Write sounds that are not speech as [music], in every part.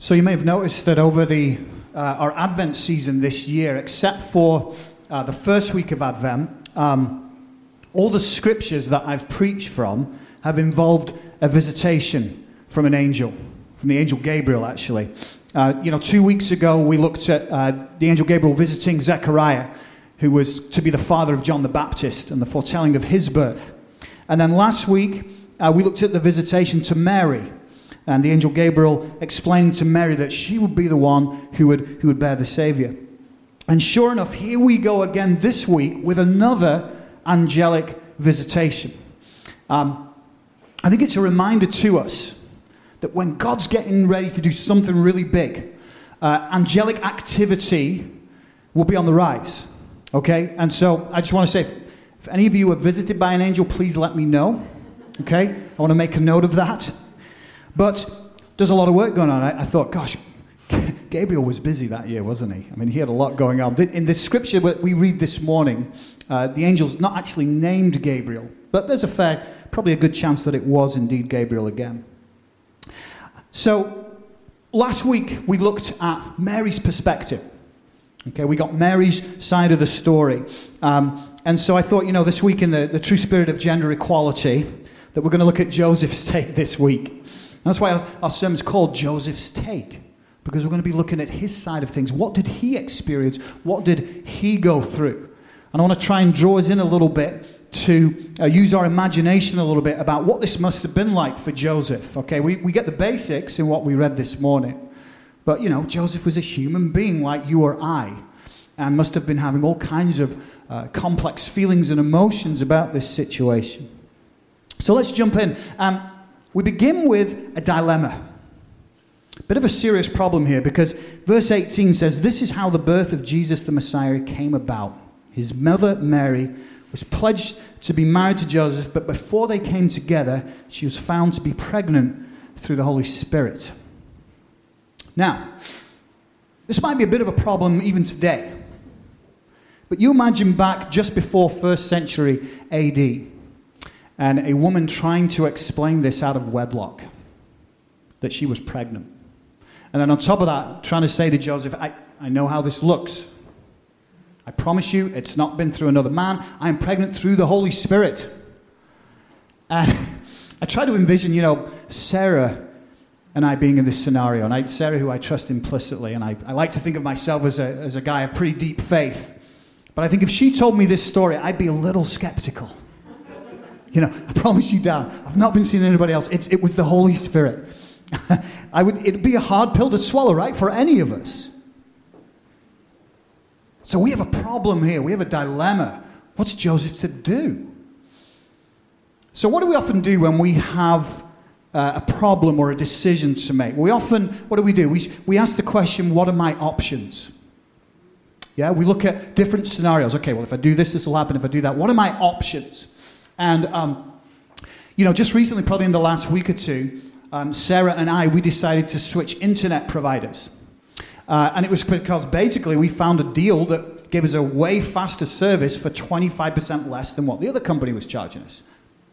So you may have noticed that over the uh, our Advent season this year, except for uh, the first week of Advent, um, all the scriptures that I've preached from have involved a visitation from an angel, from the angel Gabriel, actually. Uh, you know, two weeks ago we looked at uh, the angel Gabriel visiting Zechariah, who was to be the father of John the Baptist, and the foretelling of his birth. And then last week uh, we looked at the visitation to Mary and the angel Gabriel explaining to Mary that she would be the one who would, who would bear the Savior. And sure enough, here we go again this week with another angelic visitation. Um, I think it's a reminder to us that when God's getting ready to do something really big, uh, angelic activity will be on the rise. Okay? And so I just want to say if, if any of you are visited by an angel, please let me know. Okay? I want to make a note of that. But there's a lot of work going on. I, I thought, gosh, [laughs] Gabriel was busy that year, wasn't he? I mean, he had a lot going on. In the scripture that we read this morning, uh, the angel's not actually named Gabriel, but there's a fair, probably a good chance that it was indeed Gabriel again. So, last week we looked at Mary's perspective. Okay, we got Mary's side of the story. Um, and so I thought, you know, this week in the, the true spirit of gender equality, that we're going to look at Joseph's [laughs] take this week. That's why our, sermon's called Joseph's Take, because we're going to be looking at his side of things. What did he experience? What did he go through? And I want to try and draw us in a little bit to uh, use our imagination a little bit about what this must have been like for Joseph. Okay, we, we get the basics in what we read this morning. But, you know, Joseph was a human being like you or I and must have been having all kinds of uh, complex feelings and emotions about this situation. So let's jump in. Um, we begin with a dilemma. A bit of a serious problem here because verse 18 says, This is how the birth of Jesus the Messiah came about. His mother, Mary, was pledged to be married to Joseph, but before they came together, she was found to be pregnant through the Holy Spirit. Now, this might be a bit of a problem even today. But you imagine back just before first century AD and a woman trying to explain this out of wedlock that she was pregnant. And then on top of that, trying to say to Joseph, I, I know how this looks. I promise you, it's not been through another man. I am pregnant through the Holy Spirit. And [laughs] I try to envision, you know, Sarah and I being in this scenario. And I, Sarah, who I trust implicitly, and I, I like to think of myself as a, as a guy of pretty deep faith. But I think if she told me this story, I'd be a little skeptical. You know, I promise you, Dan, I've not been seeing anybody else. It's, it was the Holy Spirit. [laughs] I would, it'd be a hard pill to swallow, right, for any of us. So we have a problem here. We have a dilemma. What's Joseph to do? So, what do we often do when we have uh, a problem or a decision to make? We often, what do we do? We, we ask the question, what are my options? Yeah, we look at different scenarios. Okay, well, if I do this, this will happen. If I do that, what are my options? And, um, you know, just recently, probably in the last week or two, um, Sarah and I, we decided to switch internet providers. Uh, and it was because basically we found a deal that gave us a way faster service for 25% less than what the other company was charging us.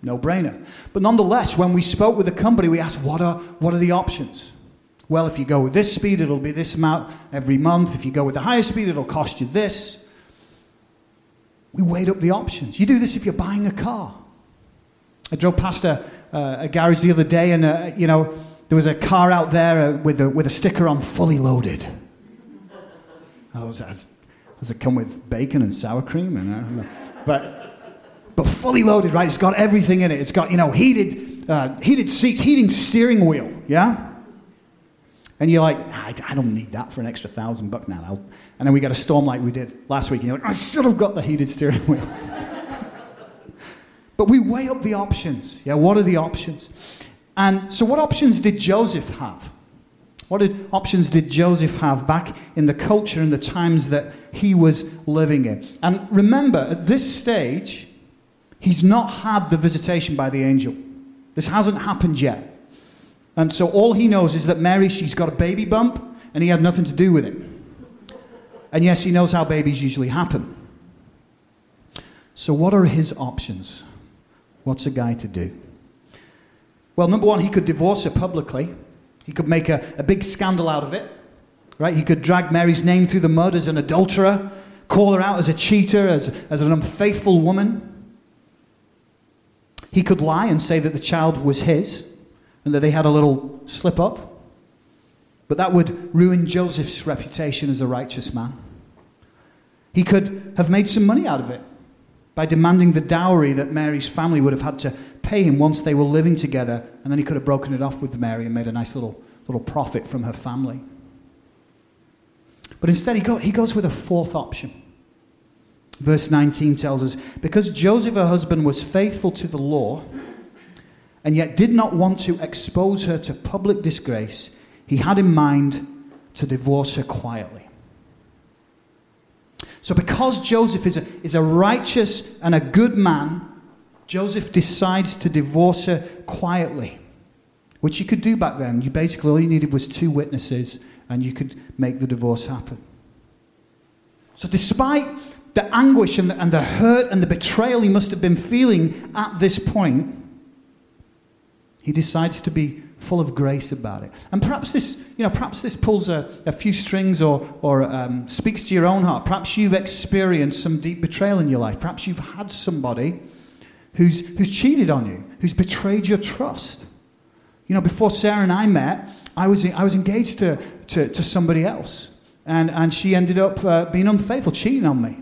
No brainer. But nonetheless, when we spoke with the company, we asked, what are, what are the options? Well, if you go with this speed, it'll be this amount every month. If you go with the higher speed, it'll cost you this. We weighed up the options. You do this if you're buying a car. I drove past a, uh, a garage the other day, and uh, you know there was a car out there uh, with a, with a sticker on "fully loaded." Does, does it come with bacon and sour cream? And, uh, but but fully loaded, right? It's got everything in it. It's got you know heated uh, heated seats, heating steering wheel, yeah. And you're like, I, I don't need that for an extra thousand bucks now. I'll, and then we got a storm like we did last week, and you're like, I should have got the heated steering wheel. [laughs] but we weigh up the options. Yeah, what are the options? And so, what options did Joseph have? What did, options did Joseph have back in the culture and the times that he was living in? And remember, at this stage, he's not had the visitation by the angel. This hasn't happened yet. And so all he knows is that Mary, she's got a baby bump, and he had nothing to do with it. And yes, he knows how babies usually happen. So, what are his options? What's a guy to do? Well, number one, he could divorce her publicly. He could make a, a big scandal out of it, right? He could drag Mary's name through the mud as an adulterer, call her out as a cheater, as, as an unfaithful woman. He could lie and say that the child was his and that they had a little slip up. But that would ruin Joseph's reputation as a righteous man. He could have made some money out of it by demanding the dowry that Mary's family would have had to pay him once they were living together, and then he could have broken it off with Mary and made a nice little, little profit from her family. But instead, he, go, he goes with a fourth option. Verse 19 tells us because Joseph, her husband, was faithful to the law and yet did not want to expose her to public disgrace, he had in mind to divorce her quietly. So, because Joseph is a, is a righteous and a good man, Joseph decides to divorce her quietly, which you could do back then. You basically, all you needed was two witnesses, and you could make the divorce happen. So, despite the anguish and the, and the hurt and the betrayal he must have been feeling at this point, he decides to be full of grace about it. And perhaps this, you know, perhaps this pulls a, a few strings or, or um, speaks to your own heart. Perhaps you've experienced some deep betrayal in your life. Perhaps you've had somebody who's, who's cheated on you, who's betrayed your trust. You know, before Sarah and I met, I was, I was engaged to, to, to somebody else. And, and she ended up uh, being unfaithful, cheating on me.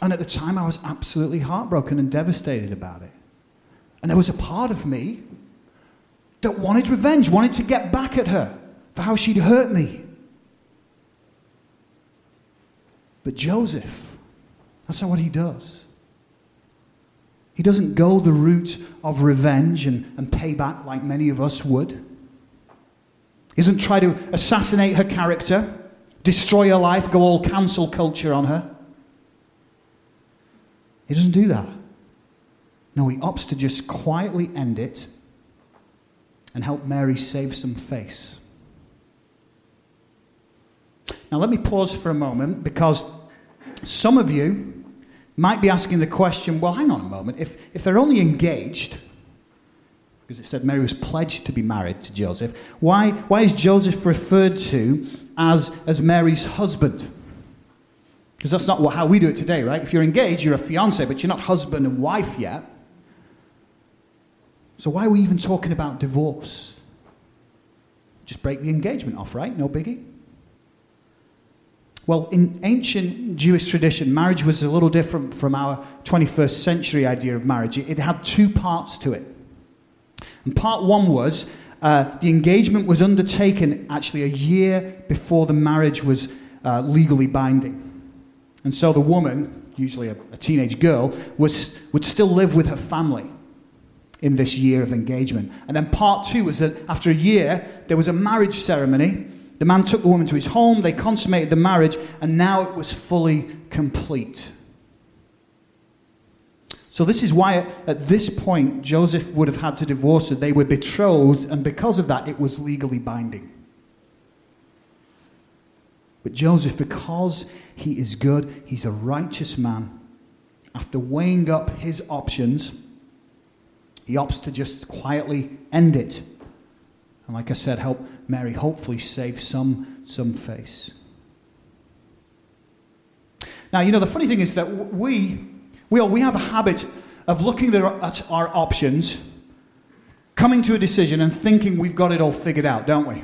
And at the time, I was absolutely heartbroken and devastated about it. And there was a part of me that wanted revenge, wanted to get back at her for how she'd hurt me. But Joseph, that's not what he does. He doesn't go the route of revenge and, and payback like many of us would. He doesn't try to assassinate her character, destroy her life, go all cancel culture on her. He doesn't do that. No, he opts to just quietly end it and help Mary save some face. Now, let me pause for a moment because some of you might be asking the question well, hang on a moment. If, if they're only engaged, because it said Mary was pledged to be married to Joseph, why, why is Joseph referred to as, as Mary's husband? Because that's not how we do it today, right? If you're engaged, you're a fiance, but you're not husband and wife yet. So why are we even talking about divorce? Just break the engagement off, right? No biggie. Well, in ancient Jewish tradition, marriage was a little different from our 21st century idea of marriage. It had two parts to it. And part one was uh, the engagement was undertaken actually a year before the marriage was uh, legally binding. And so the woman, usually a, a teenage girl, was, would still live with her family in this year of engagement. And then part two was that after a year, there was a marriage ceremony. The man took the woman to his home, they consummated the marriage, and now it was fully complete. So, this is why at this point Joseph would have had to divorce her. They were betrothed, and because of that, it was legally binding. But Joseph, because he is good, he's a righteous man, after weighing up his options, he opts to just quietly end it. And like I said, help Mary hopefully save some, some face. Now, you know, the funny thing is that we, we, we have a habit of looking at our, at our options, coming to a decision, and thinking we've got it all figured out, don't we?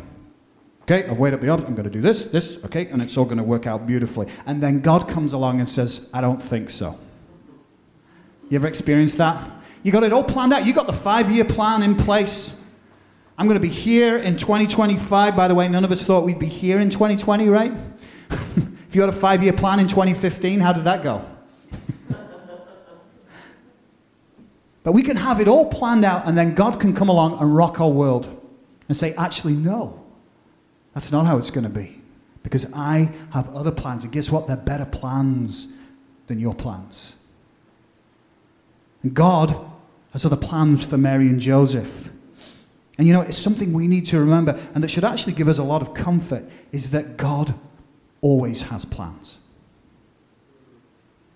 Okay, I've weighed up the options. I'm going to do this, this, okay, and it's all going to work out beautifully. And then God comes along and says, I don't think so. You ever experienced that? You got it all planned out. You got the five year plan in place. I'm going to be here in 2025. By the way, none of us thought we'd be here in 2020, right? [laughs] if you had a five year plan in 2015, how did that go? [laughs] but we can have it all planned out, and then God can come along and rock our world and say, actually, no, that's not how it's going to be. Because I have other plans. And guess what? They're better plans than your plans. And God has the plans for Mary and Joseph. And you know, it's something we need to remember, and that should actually give us a lot of comfort, is that God always has plans.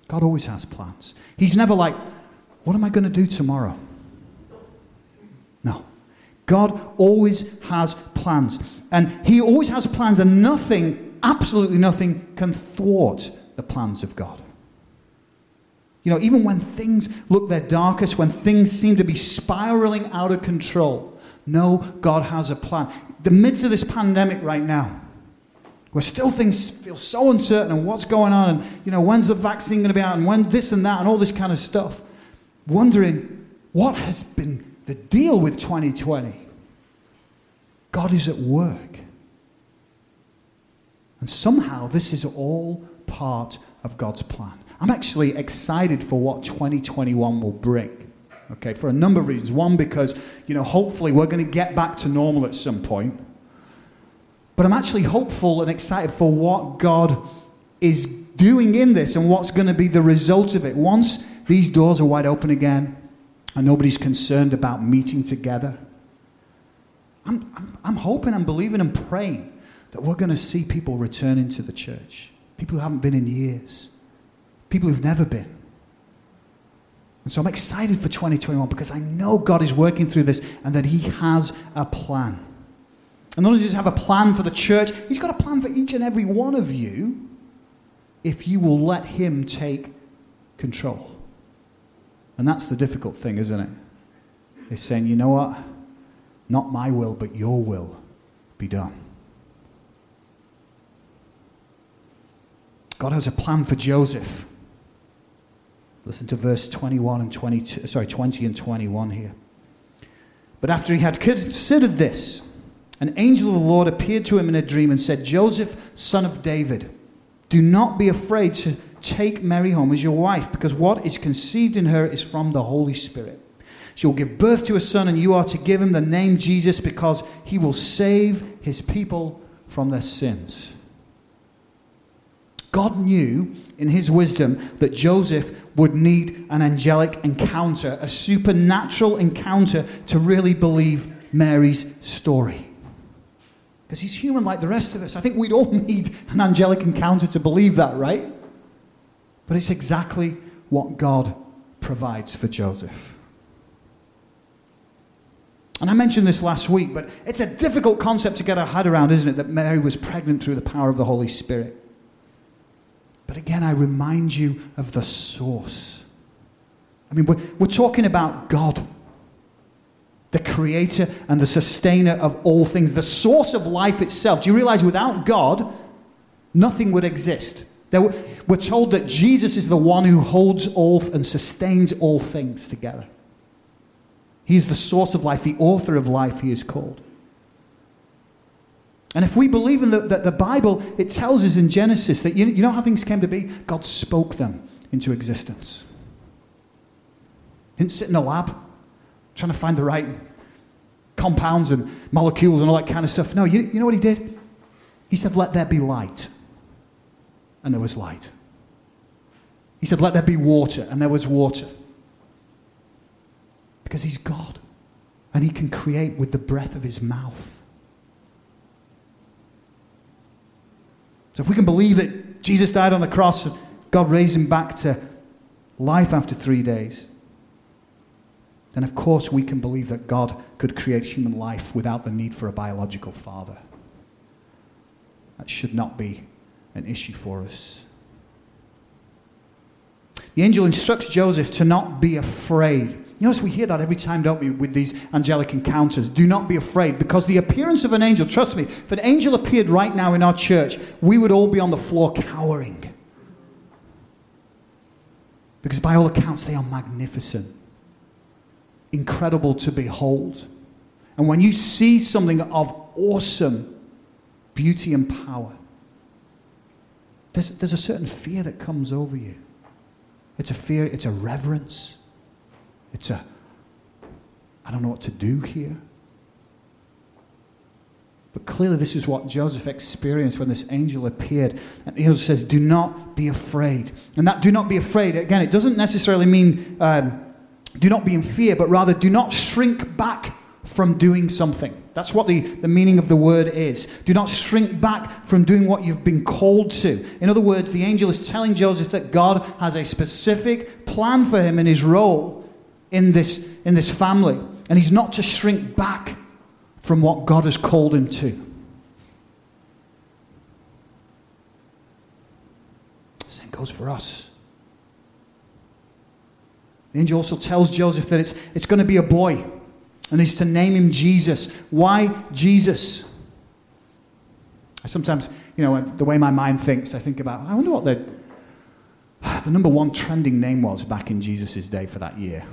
God always has plans. He's never like, what am I going to do tomorrow? No. God always has plans. And He always has plans, and nothing, absolutely nothing, can thwart the plans of God. You know, even when things look their darkest, when things seem to be spiraling out of control, no, God has a plan. The midst of this pandemic right now, where still things feel so uncertain and what's going on, and you know, when's the vaccine going to be out, and when this and that, and all this kind of stuff, wondering what has been the deal with 2020. God is at work. And somehow this is all part of God's plan. I'm actually excited for what 2021 will bring. Okay, for a number of reasons. One, because, you know, hopefully we're going to get back to normal at some point. But I'm actually hopeful and excited for what God is doing in this and what's going to be the result of it. Once these doors are wide open again and nobody's concerned about meeting together, I'm, I'm, I'm hoping and believing and praying that we're going to see people returning to the church. People who haven't been in years people who've never been. And so I'm excited for 2021 because I know God is working through this and that He has a plan. And not only does He have a plan for the church, He's got a plan for each and every one of you if you will let Him take control. And that's the difficult thing, isn't it? He's saying, you know what? Not my will, but your will be done. God has a plan for Joseph. Listen to verse 21 and 22, sorry, 20 and 21 here. But after he had considered this, an angel of the Lord appeared to him in a dream and said, Joseph, son of David, do not be afraid to take Mary home as your wife, because what is conceived in her is from the Holy Spirit. She will give birth to a son, and you are to give him the name Jesus, because he will save his people from their sins. God knew in his wisdom that Joseph would need an angelic encounter, a supernatural encounter to really believe Mary's story. Because he's human like the rest of us. I think we'd all [laughs] need an angelic encounter to believe that, right? But it's exactly what God provides for Joseph. And I mentioned this last week, but it's a difficult concept to get our head around, isn't it? That Mary was pregnant through the power of the Holy Spirit. But again, I remind you of the source. I mean, we're, we're talking about God, the creator and the sustainer of all things, the source of life itself. Do you realize without God, nothing would exist? We're told that Jesus is the one who holds all and sustains all things together. He is the source of life, the author of life, he is called. And if we believe in the, the, the, Bible, it tells us in Genesis that you, you know how things came to be? God spoke them into existence. He didn't sit in a lab trying to find the right compounds and molecules and all that kind of stuff. No, you, you know what he did? He said, Let there be light. And there was light. He said, Let there be water. And there was water. Because he's God. And he can create with the breath of his mouth. So if we can believe that Jesus died on the cross, and God raised him back to life after three days, then of course we can believe that God could create human life without the need for a biological father. That should not be an issue for us. The angel instructs Joseph to not be afraid notice we hear that every time, don't we, with these angelic encounters. Do not be afraid, because the appearance of an angel, trust me, if an angel appeared right now in our church, we would all be on the floor cowering. Because by all accounts, they are magnificent, incredible to behold. And when you see something of awesome beauty and power, there's, there's a certain fear that comes over you. It's a fear, it's a reverence. It's a, I don't know what to do here. But clearly, this is what Joseph experienced when this angel appeared. And the angel says, Do not be afraid. And that do not be afraid, again, it doesn't necessarily mean um, do not be in fear, but rather do not shrink back from doing something. That's what the, the meaning of the word is. Do not shrink back from doing what you've been called to. In other words, the angel is telling Joseph that God has a specific plan for him in his role in this, in this family. And he's not to shrink back from what God has called him to. The same goes for us. The angel also tells Joseph that it's, it's going to be a boy and he's to name him Jesus. Why Jesus? I sometimes, you know, the way my mind thinks, I think about, I wonder what the, the number one trending name was back in Jesus' day for that year.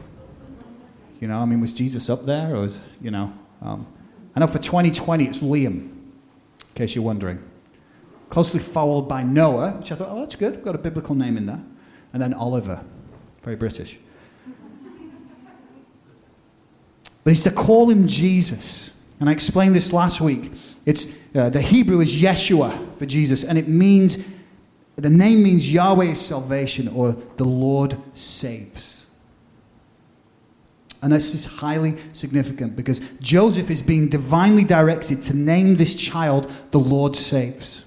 You know, I mean, was Jesus up there or was, you know, um, I know for 2020 it's Liam, in case you're wondering. Closely followed by Noah, which I thought, oh, that's good, we've got a biblical name in there. And then Oliver, very British. But he's to call him Jesus. And I explained this last week. It's, uh, the Hebrew is Yeshua for Jesus, and it means, the name means Yahweh is salvation or the Lord saves. And this is highly significant because Joseph is being divinely directed to name this child the Lord saves.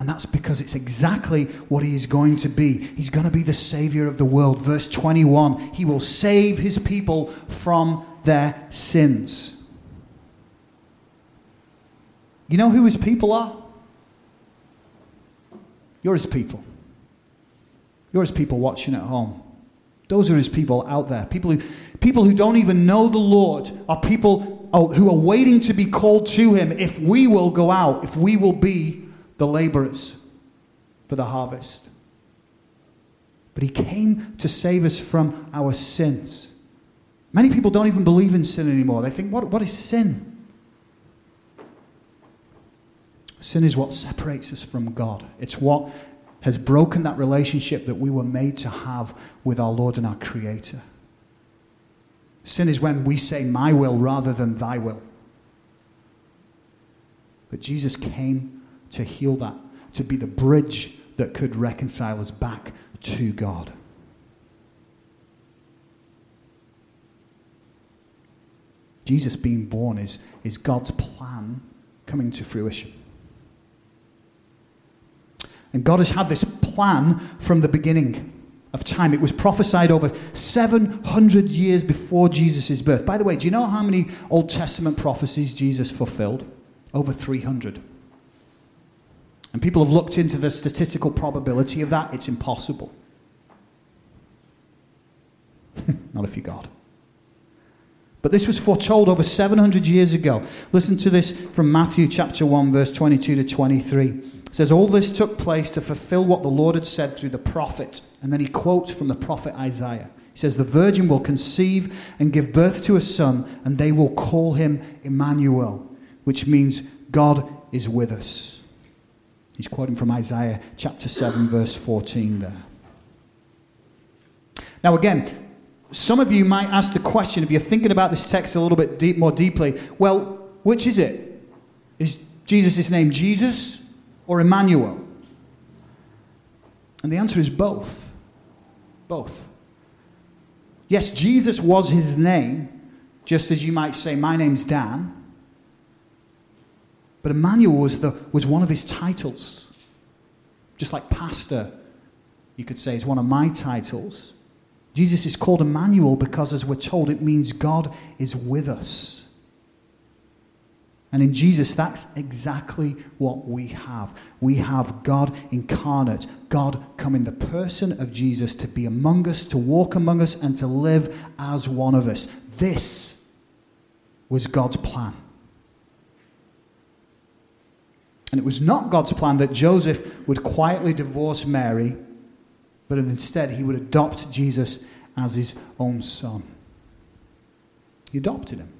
And that's because it's exactly what he is going to be. He's going to be the Savior of the world. Verse 21 He will save his people from their sins. You know who his people are? You're his people. You're his people watching at home. Those are his people out there. People who, people who don't even know the Lord are people oh, who are waiting to be called to him if we will go out, if we will be the laborers for the harvest. But he came to save us from our sins. Many people don't even believe in sin anymore. They think, what, what is sin? Sin is what separates us from God. It's what has broken that relationship that we were made to have with our Lord and our Creator. Sin is when we say, My will rather than thy will. But Jesus came to heal that, to be the bridge that could reconcile us back to God. Jesus being born is, is God's plan coming to fruition. And God has had this plan from the beginning of time. It was prophesied over 700 years before Jesus' birth. By the way, do you know how many Old Testament prophecies Jesus fulfilled? Over 300. And people have looked into the statistical probability of that. It's impossible. [laughs] Not if you're God. But this was foretold over 700 years ago. Listen to this from Matthew chapter 1, verse 22 to 23. It says, All this took place to fulfill what the Lord had said through the prophet. And then he quotes from the prophet Isaiah. He says, The virgin will conceive and give birth to a son, and they will call him Emmanuel, which means God is with us. He's quoting from Isaiah chapter 7, verse 14 there. Now, again, some of you might ask the question, if you're thinking about this text a little bit deep, more deeply, well, which is it? Is Jesus' name Jesus or Emmanuel? And the answer is both. Both. Yes, Jesus was his name, just as you might say, My name's Dan. But Emmanuel was, the, was one of his titles. Just like pastor, you could say, is one of my titles. Jesus is called Emmanuel because, as we're told, it means God is with us. And in Jesus, that's exactly what we have. We have God incarnate, God come in the person of Jesus to be among us, to walk among us, and to live as one of us. This was God's plan. And it was not God's plan that Joseph would quietly divorce Mary, but instead he would adopt Jesus as his own son. He adopted him.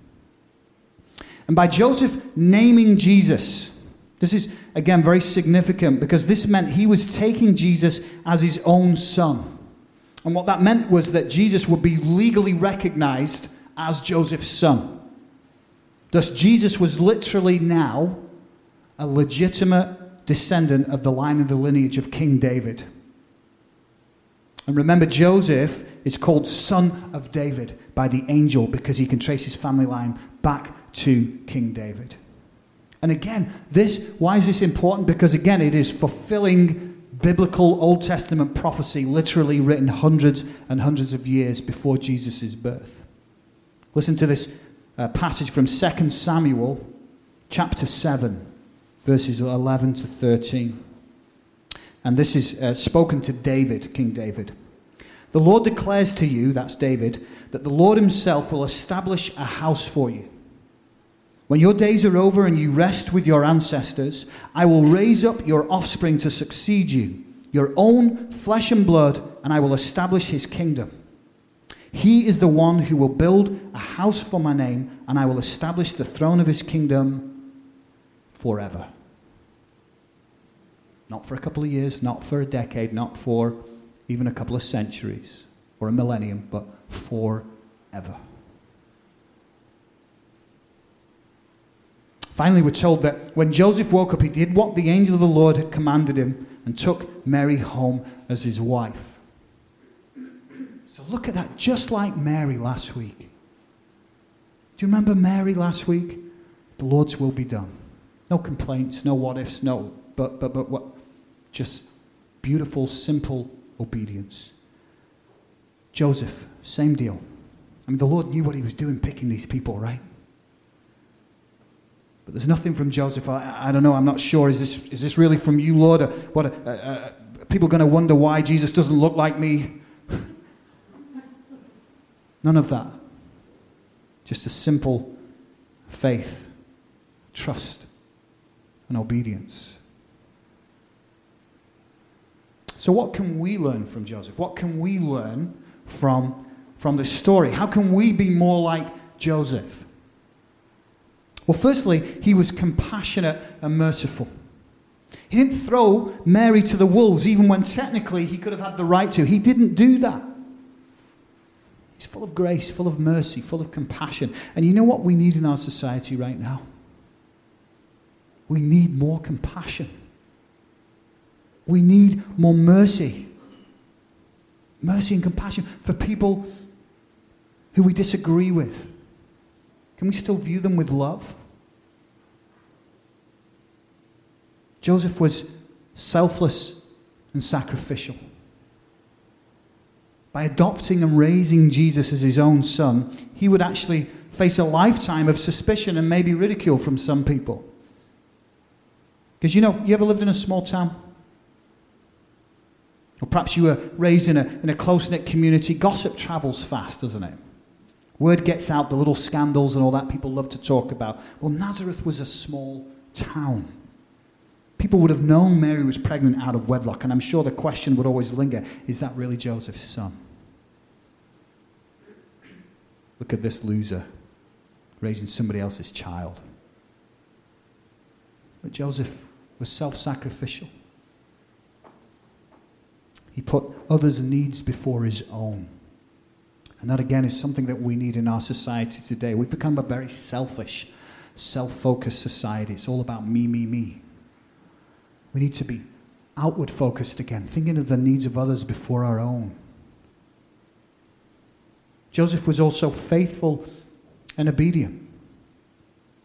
And by Joseph naming Jesus, this is again very significant because this meant he was taking Jesus as his own son. And what that meant was that Jesus would be legally recognized as Joseph's son. Thus, Jesus was literally now a legitimate descendant of the line of the lineage of King David. And remember, Joseph is called son of David by the angel because he can trace his family line back to King David. And again, this why is this important? Because again, it is fulfilling biblical Old Testament prophecy, literally written hundreds and hundreds of years before Jesus' birth. Listen to this a passage from 2 Samuel chapter 7, verses 11 to 13. And this is uh, spoken to David, King David. The Lord declares to you, that's David, that the Lord himself will establish a house for you. When your days are over and you rest with your ancestors, I will raise up your offspring to succeed you, your own flesh and blood, and I will establish his kingdom. He is the one who will build a house for my name, and I will establish the throne of his kingdom forever. Not for a couple of years, not for a decade, not for even a couple of centuries or a millennium, but forever. Finally, we're told that when Joseph woke up, he did what the angel of the Lord had commanded him and took Mary home as his wife. So look at that, just like Mary last week. Do you remember Mary last week? The Lord's will be done. No complaints, no what ifs, no, but, but, but what? Just beautiful, simple obedience. Joseph, same deal. I mean, the Lord knew what he was doing picking these people, right? But there's nothing from Joseph. I, I don't know. I'm not sure. Is this, is this really from you, Lord? Or what? Uh, uh, people going to wonder why Jesus doesn't look like me. [laughs] None of that. Just a simple faith, trust, and obedience. So, what can we learn from Joseph? What can we learn from, from this story? How can we be more like Joseph? Well, firstly, he was compassionate and merciful. He didn't throw Mary to the wolves, even when technically he could have had the right to. He didn't do that. He's full of grace, full of mercy, full of compassion. And you know what we need in our society right now? We need more compassion. We need more mercy. Mercy and compassion for people who we disagree with. Can we still view them with love? Joseph was selfless and sacrificial. By adopting and raising Jesus as his own son, he would actually face a lifetime of suspicion and maybe ridicule from some people. Because you know, you ever lived in a small town? Or perhaps you were raised in a, in a close knit community. Gossip travels fast, doesn't it? Word gets out, the little scandals and all that people love to talk about. Well, Nazareth was a small town. People would have known Mary was pregnant out of wedlock, and I'm sure the question would always linger is that really Joseph's son? Look at this loser raising somebody else's child. But Joseph was self sacrificial. He put others' needs before his own. And that, again, is something that we need in our society today. We've become a very selfish, self focused society. It's all about me, me, me. We need to be outward focused again, thinking of the needs of others before our own. Joseph was also faithful and obedient.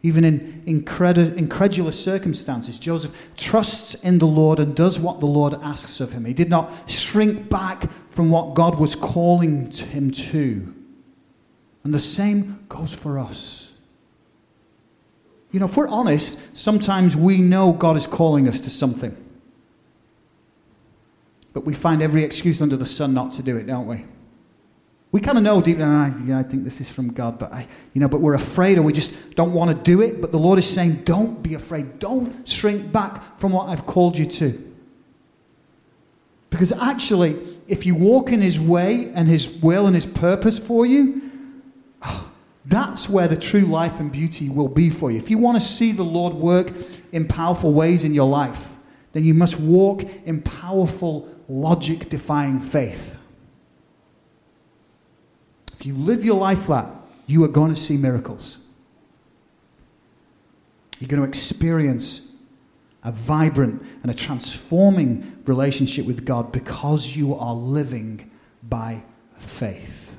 Even in incredulous circumstances, Joseph trusts in the Lord and does what the Lord asks of him. He did not shrink back from what God was calling him to. And the same goes for us. You know, if we're honest, sometimes we know God is calling us to something. But we find every excuse under the sun not to do it, don't we? We kind of know deep down, ah, yeah, I think this is from God, but I, you know, but we're afraid or we just don't want to do it. But the Lord is saying, don't be afraid. Don't shrink back from what I've called you to. Because actually, if you walk in His way and His will and His purpose for you, that's where the true life and beauty will be for you. If you want to see the Lord work in powerful ways in your life, then you must walk in powerful, logic defying faith. If you live your life that, you are going to see miracles. You're going to experience a vibrant and a transforming relationship with God because you are living by faith.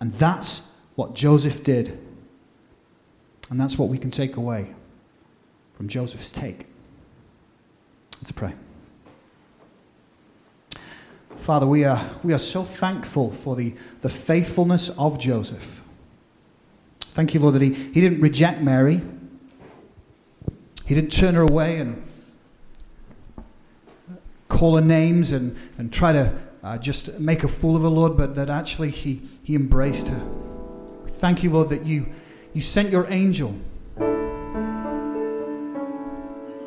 And that's what Joseph did. And that's what we can take away from Joseph's take. Let's pray. Father, we are, we are so thankful for the, the faithfulness of Joseph. Thank you, Lord, that he, he didn't reject Mary. He didn't turn her away and call her names and, and try to uh, just make a fool of her, Lord, but that actually he, he embraced her. Thank you, Lord, that you, you sent your angel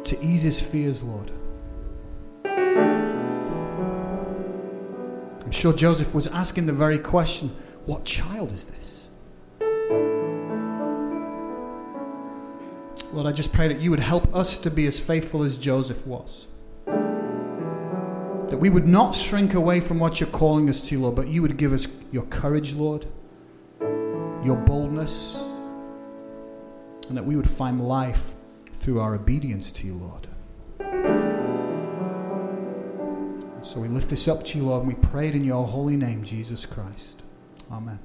to ease his fears, Lord. I'm sure Joseph was asking the very question what child is this? Lord, I just pray that you would help us to be as faithful as Joseph was. That we would not shrink away from what you're calling us to, Lord, but you would give us your courage, Lord, your boldness, and that we would find life through our obedience to you, Lord. So we lift this up to you, Lord, and we pray it in your holy name, Jesus Christ. Amen.